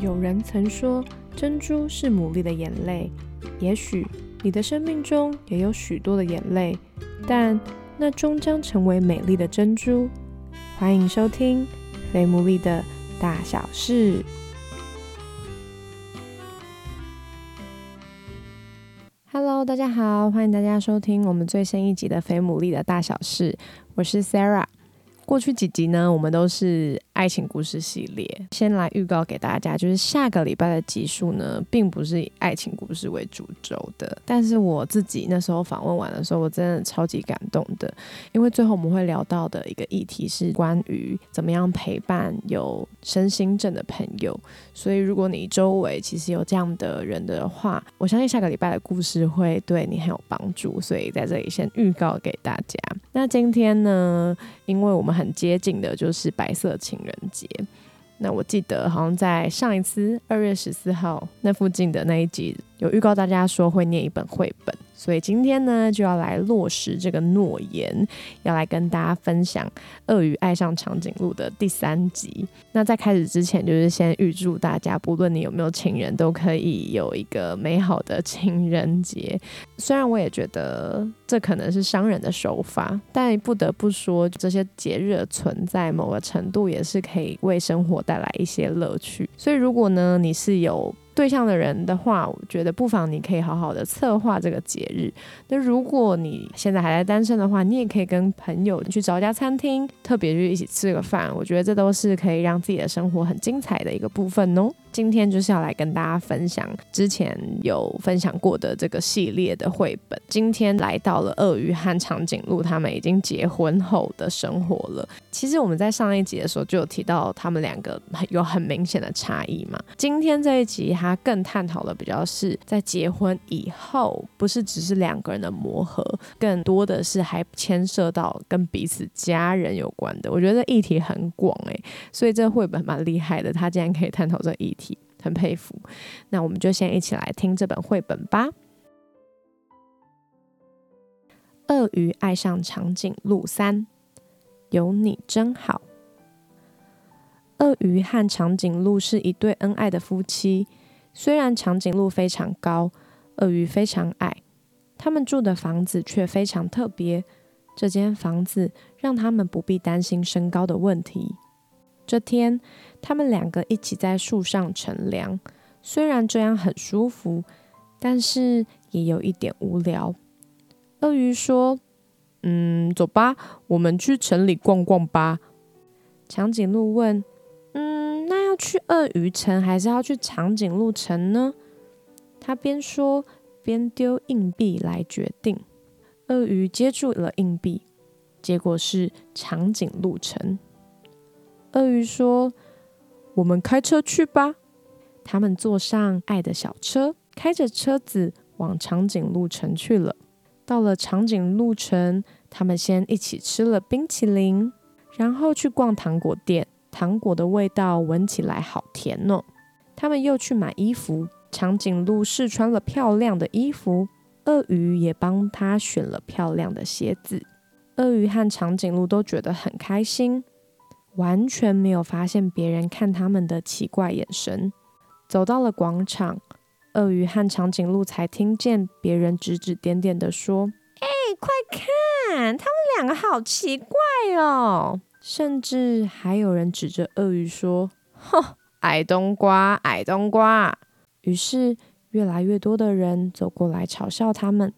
有人曾说，珍珠是牡蛎的眼泪。也许你的生命中也有许多的眼泪，但那终将成为美丽的珍珠。欢迎收听《非牡蛎的大小事》。Hello，大家好，欢迎大家收听我们最新一集的《非牡蛎的大小事》，我是 Sarah。过去几集呢，我们都是爱情故事系列。先来预告给大家，就是下个礼拜的集数呢，并不是以爱情故事为主轴的。但是我自己那时候访问完的时候，我真的超级感动的，因为最后我们会聊到的一个议题是关于怎么样陪伴有身心症的朋友。所以如果你周围其实有这样的人的话，我相信下个礼拜的故事会对你很有帮助。所以在这里先预告给大家。那今天呢，因为我们很接近的就是白色情人节。那我记得好像在上一次二月十四号那附近的那一集，有预告大家说会念一本绘本。所以今天呢，就要来落实这个诺言，要来跟大家分享《鳄鱼爱上长颈鹿》的第三集。那在开始之前，就是先预祝大家，不论你有没有情人，都可以有一个美好的情人节。虽然我也觉得这可能是商人的手法，但不得不说，这些节日的存在，某个程度也是可以为生活带来一些乐趣。所以，如果呢，你是有对象的人的话，我觉得不妨你可以好好的策划这个节日。那如果你现在还在单身的话，你也可以跟朋友去找一家餐厅，特别去一起吃个饭。我觉得这都是可以让自己的生活很精彩的一个部分哦。今天就是要来跟大家分享之前有分享过的这个系列的绘本。今天来到了鳄鱼和长颈鹿他们已经结婚后的生活了。其实我们在上一集的时候就有提到他们两个有很明显的差异嘛。今天这一集他更探讨的比较是在结婚以后，不是只是两个人的磨合，更多的是还牵涉到跟彼此家人有关的。我觉得议题很广诶，所以这绘本蛮厉害的，他竟然可以探讨这议题。很佩服，那我们就先一起来听这本绘本吧。鳄鱼爱上长颈鹿三，有你真好。鳄鱼和长颈鹿是一对恩爱的夫妻，虽然长颈鹿非常高，鳄鱼非常矮，他们住的房子却非常特别。这间房子让他们不必担心身高的问题。这天，他们两个一起在树上乘凉。虽然这样很舒服，但是也有一点无聊。鳄鱼说：“嗯，走吧，我们去城里逛逛吧。”长颈鹿问：“嗯，那要去鳄鱼城还是要去长颈鹿城呢？”他边说边丢硬币来决定。鳄鱼接住了硬币，结果是长颈鹿城。鳄鱼说：“我们开车去吧。”他们坐上爱的小车，开着车子往长颈鹿城去了。到了长颈鹿城，他们先一起吃了冰淇淋，然后去逛糖果店。糖果的味道闻起来好甜哦。他们又去买衣服，长颈鹿试穿了漂亮的衣服，鳄鱼也帮他选了漂亮的鞋子。鳄鱼和长颈鹿都觉得很开心。完全没有发现别人看他们的奇怪眼神。走到了广场，鳄鱼和长颈鹿才听见别人指指点点的说：“哎，快看，他们两个好奇怪哦！”甚至还有人指着鳄鱼说：“哼，矮冬瓜，矮冬瓜。”于是越来越多的人走过来嘲笑他们。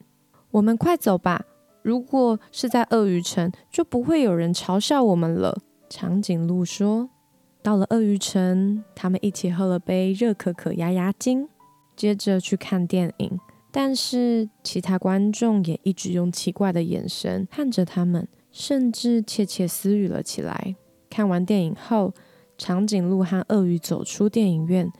我们快走吧！如果是在鳄鱼城，就不会有人嘲笑我们了。长颈鹿说：“到了鳄鱼城，他们一起喝了杯热可可压压惊，接着去看电影。但是其他观众也一直用奇怪的眼神看着他们，甚至窃窃私语了起来。看完电影后，长颈鹿和鳄鱼走出电影院，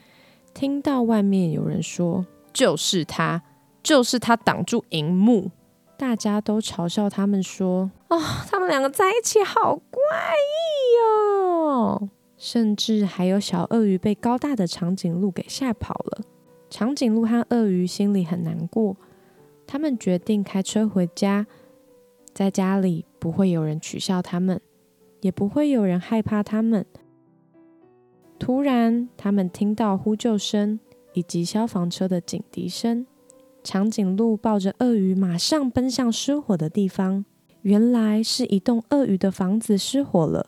听到外面有人说：‘就是他，就是他挡住荧幕。’大家都嘲笑他们说：‘哦，他们两个在一起好怪异！’甚至还有小鳄鱼被高大的长颈鹿给吓跑了。长颈鹿和鳄鱼心里很难过，他们决定开车回家，在家里不会有人取笑他们，也不会有人害怕他们。突然，他们听到呼救声以及消防车的警笛声。长颈鹿抱着鳄鱼，马上奔向失火的地方。原来是一栋鳄鱼的房子失火了，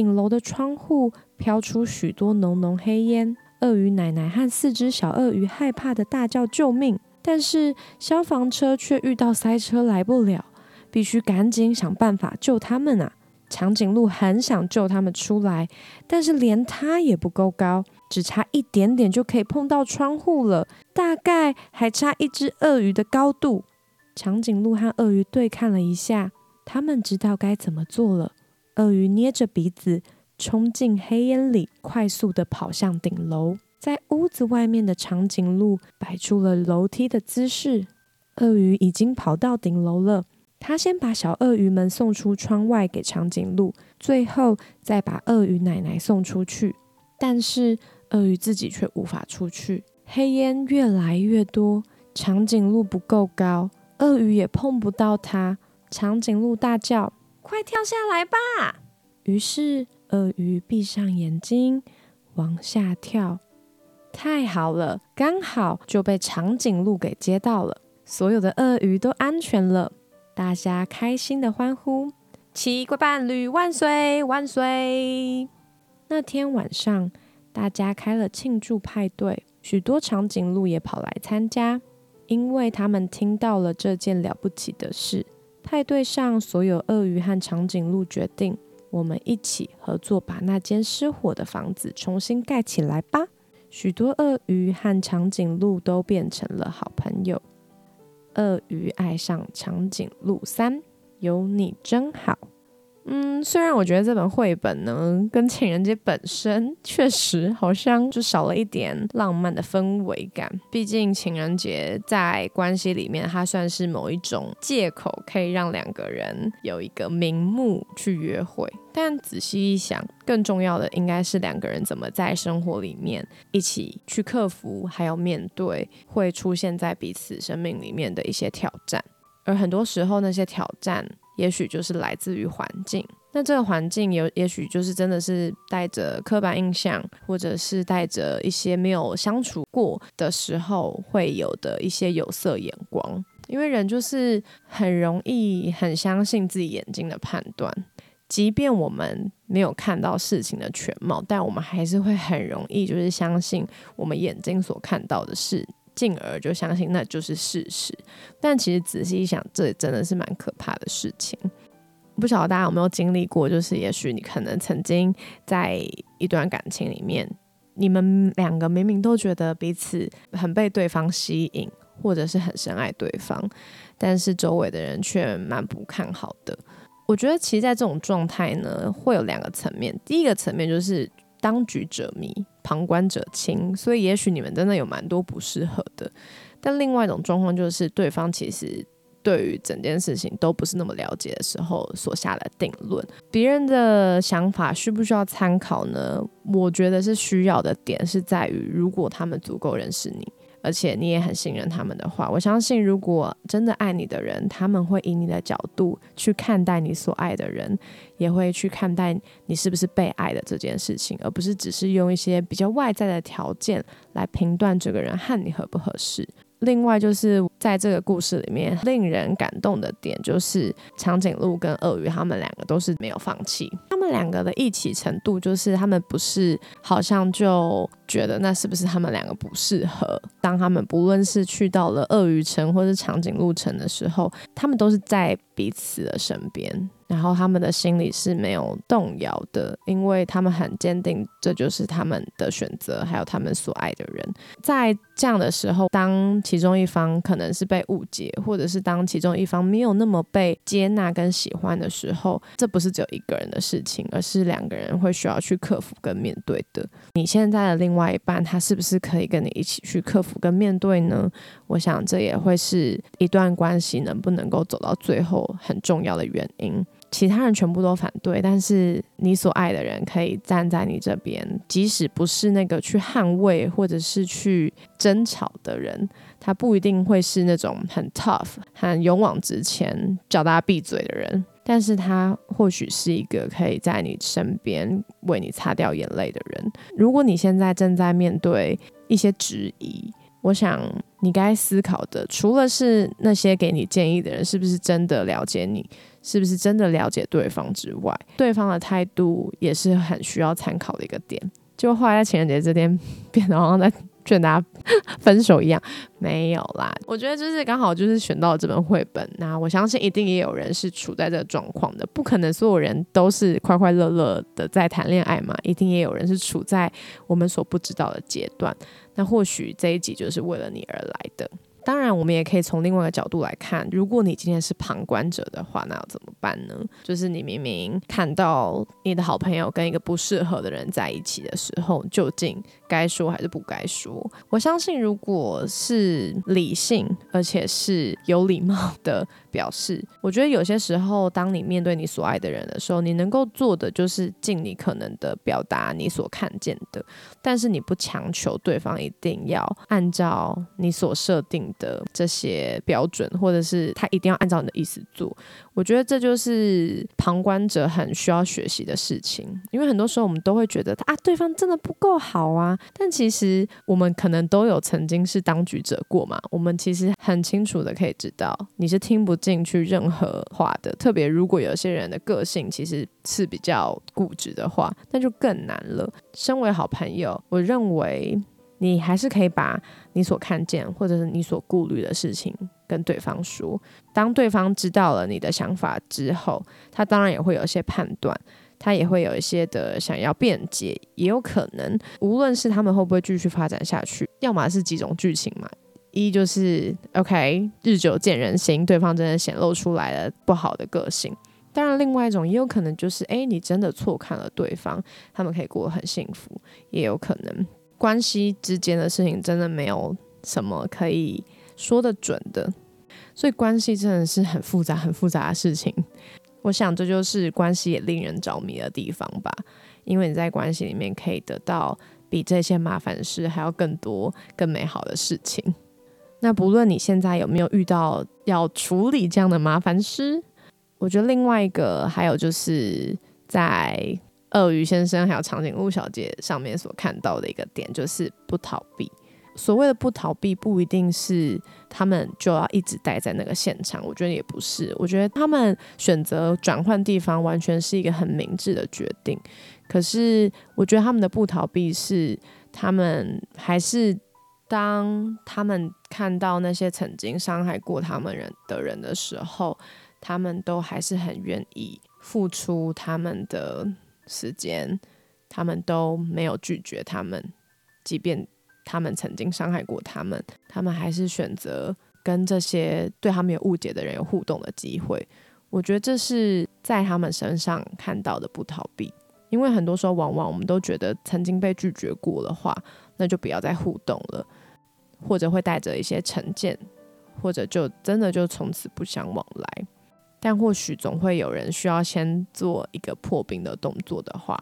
顶楼的窗户飘出许多浓浓黑烟。鳄鱼奶奶和四只小鳄鱼害怕的大叫救命，但是消防车却遇到塞车来不了，必须赶紧想办法救他们啊！长颈鹿很想救他们出来，但是连它也不够高，只差一点点就可以碰到窗户了，大概还差一只鳄鱼的高度。长颈鹿和鳄鱼对看了一下，他们知道该怎么做了。鳄鱼捏着鼻子，冲进黑烟里，快速地跑向顶楼。在屋子外面的长颈鹿摆出了楼梯的姿势，鳄鱼已经跑到顶楼了。他先把小鳄鱼们送出窗外给长颈鹿，最后再把鳄鱼奶奶送出去。但是鳄鱼自己却无法出去，黑烟越来越多，长颈鹿不够高，鳄鱼也碰不到它。长颈鹿大叫：“快跳下来吧！”于是鳄鱼闭上眼睛往下跳。太好了，刚好就被长颈鹿给接到了，所有的鳄鱼都安全了。大家开心的欢呼：“奇怪伴侣万岁万岁！”那天晚上，大家开了庆祝派对，许多长颈鹿也跑来参加，因为他们听到了这件了不起的事。派对上，所有鳄鱼和长颈鹿决定：我们一起合作，把那间失火的房子重新盖起来吧。许多鳄鱼和长颈鹿都变成了好朋友。鳄鱼爱上长颈鹿三，有你真好。嗯，虽然我觉得这本绘本呢，跟情人节本身确实好像就少了一点浪漫的氛围感。毕竟情人节在关系里面，它算是某一种借口，可以让两个人有一个名目去约会。但仔细一想，更重要的应该是两个人怎么在生活里面一起去克服，还有面对会出现在彼此生命里面的一些挑战。而很多时候，那些挑战。也许就是来自于环境，那这个环境有，也许就是真的是带着刻板印象，或者是带着一些没有相处过的时候会有的一些有色眼光。因为人就是很容易很相信自己眼睛的判断，即便我们没有看到事情的全貌，但我们还是会很容易就是相信我们眼睛所看到的事。进而就相信那就是事实，但其实仔细一想，这真的是蛮可怕的事情。不晓得大家有没有经历过，就是也许你可能曾经在一段感情里面，你们两个明明都觉得彼此很被对方吸引，或者是很深爱对方，但是周围的人却蛮不看好的。我觉得其实，在这种状态呢，会有两个层面。第一个层面就是当局者迷。旁观者清，所以也许你们真的有蛮多不适合的。但另外一种状况就是，对方其实对于整件事情都不是那么了解的时候所下的定论。别人的想法需不需要参考呢？我觉得是需要的点是在于，如果他们足够认识你。而且你也很信任他们的话，我相信如果真的爱你的人，他们会以你的角度去看待你所爱的人，也会去看待你是不是被爱的这件事情，而不是只是用一些比较外在的条件来评断这个人和你合不合适。另外就是在这个故事里面，令人感动的点就是长颈鹿跟鳄鱼他们两个都是没有放弃，他们两个的一起程度就是他们不是好像就觉得那是不是他们两个不适合。当他们不论是去到了鳄鱼城或是长颈鹿城的时候，他们都是在彼此的身边。然后他们的心里是没有动摇的，因为他们很坚定，这就是他们的选择，还有他们所爱的人。在这样的时候，当其中一方可能是被误解，或者是当其中一方没有那么被接纳跟喜欢的时候，这不是只有一个人的事情，而是两个人会需要去克服跟面对的。你现在的另外外一半，他是不是可以跟你一起去克服跟面对呢？我想这也会是一段关系能不能够走到最后很重要的原因。其他人全部都反对，但是你所爱的人可以站在你这边，即使不是那个去捍卫或者是去争吵的人，他不一定会是那种很 tough、很勇往直前、叫大家闭嘴的人。但是他或许是一个可以在你身边为你擦掉眼泪的人。如果你现在正在面对一些质疑，我想你该思考的，除了是那些给你建议的人是不是真的了解你，是不是真的了解对方之外，对方的态度也是很需要参考的一个点。就后来在情人节这天，变得好像在。劝大家分手一样没有啦，我觉得就是刚好就是选到了这本绘本，那我相信一定也有人是处在这个状况的，不可能所有人都是快快乐乐的在谈恋爱嘛，一定也有人是处在我们所不知道的阶段，那或许这一集就是为了你而来的。当然，我们也可以从另外一个角度来看，如果你今天是旁观者的话，那要怎么办呢？就是你明明看到你的好朋友跟一个不适合的人在一起的时候，究竟该说还是不该说？我相信，如果是理性而且是有礼貌的表示，我觉得有些时候，当你面对你所爱的人的时候，你能够做的就是尽你可能的表达你所看见的，但是你不强求对方一定要按照你所设定。的这些标准，或者是他一定要按照你的意思做，我觉得这就是旁观者很需要学习的事情。因为很多时候我们都会觉得啊，对方真的不够好啊，但其实我们可能都有曾经是当局者过嘛。我们其实很清楚的可以知道，你是听不进去任何话的。特别如果有些人的个性其实是比较固执的话，那就更难了。身为好朋友，我认为。你还是可以把你所看见或者是你所顾虑的事情跟对方说。当对方知道了你的想法之后，他当然也会有些判断，他也会有一些的想要辩解，也有可能，无论是他们会不会继续发展下去，要么是几种剧情嘛。一就是 OK，日久见人心，对方真的显露出来了不好的个性。当然，另外一种也有可能就是，哎，你真的错看了对方，他们可以过得很幸福，也有可能。关系之间的事情真的没有什么可以说得准的，所以关系真的是很复杂、很复杂的事情。我想这就是关系也令人着迷的地方吧，因为你在关系里面可以得到比这些麻烦事还要更多、更美好的事情。那不论你现在有没有遇到要处理这样的麻烦事，我觉得另外一个还有就是在。鳄鱼先生还有长颈鹿小姐上面所看到的一个点，就是不逃避。所谓的不逃避，不一定是他们就要一直待在那个现场。我觉得也不是。我觉得他们选择转换地方，完全是一个很明智的决定。可是，我觉得他们的不逃避是，他们还是当他们看到那些曾经伤害过他们人的人的时候，他们都还是很愿意付出他们的。时间，他们都没有拒绝他们，即便他们曾经伤害过他们，他们还是选择跟这些对他们有误解的人有互动的机会。我觉得这是在他们身上看到的不逃避，因为很多时候往往我们都觉得曾经被拒绝过的话，那就不要再互动了，或者会带着一些成见，或者就真的就从此不相往来。但或许总会有人需要先做一个破冰的动作的话，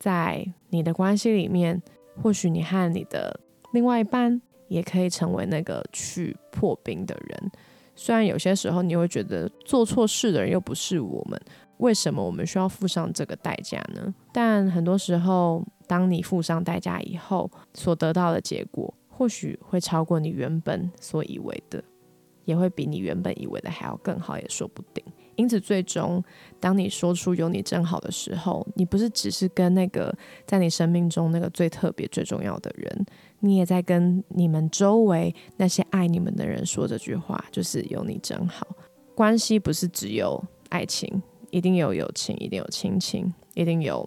在你的关系里面，或许你和你的另外一半也可以成为那个去破冰的人。虽然有些时候你会觉得做错事的人又不是我们，为什么我们需要付上这个代价呢？但很多时候，当你付上代价以后，所得到的结果或许会超过你原本所以为的。也会比你原本以为的还要更好，也说不定。因此，最终当你说出“有你真好”的时候，你不是只是跟那个在你生命中那个最特别、最重要的人，你也在跟你们周围那些爱你们的人说这句话，就是“有你真好”。关系不是只有爱情，一定有友情，一定有亲情，一定有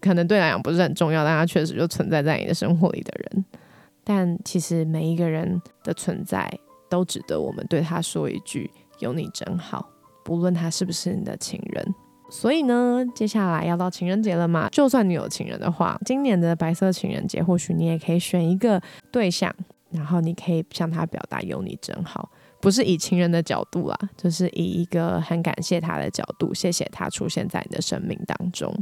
可能对来讲不是很重要，但它确实就存在在你的生活里的人。但其实每一个人的存在。都值得我们对他说一句“有你真好”，不论他是不是你的情人。所以呢，接下来要到情人节了嘛，就算你有情人的话，今年的白色情人节，或许你也可以选一个对象，然后你可以向他表达“有你真好”，不是以情人的角度啦，就是以一个很感谢他的角度，谢谢他出现在你的生命当中。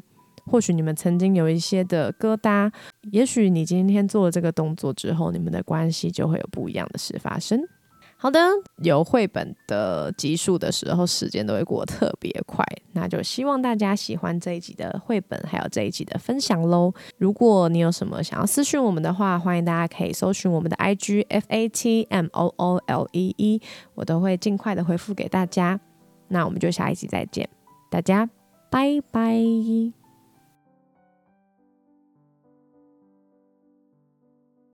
或许你们曾经有一些的疙瘩，也许你今天做了这个动作之后，你们的关系就会有不一样的事发生。好的，有绘本的集数的时候，时间都会过得特别快。那就希望大家喜欢这一集的绘本，还有这一集的分享喽。如果你有什么想要私讯我们的话，欢迎大家可以搜寻我们的 IG F A T M O O L E E，我都会尽快的回复给大家。那我们就下一集再见，大家拜拜。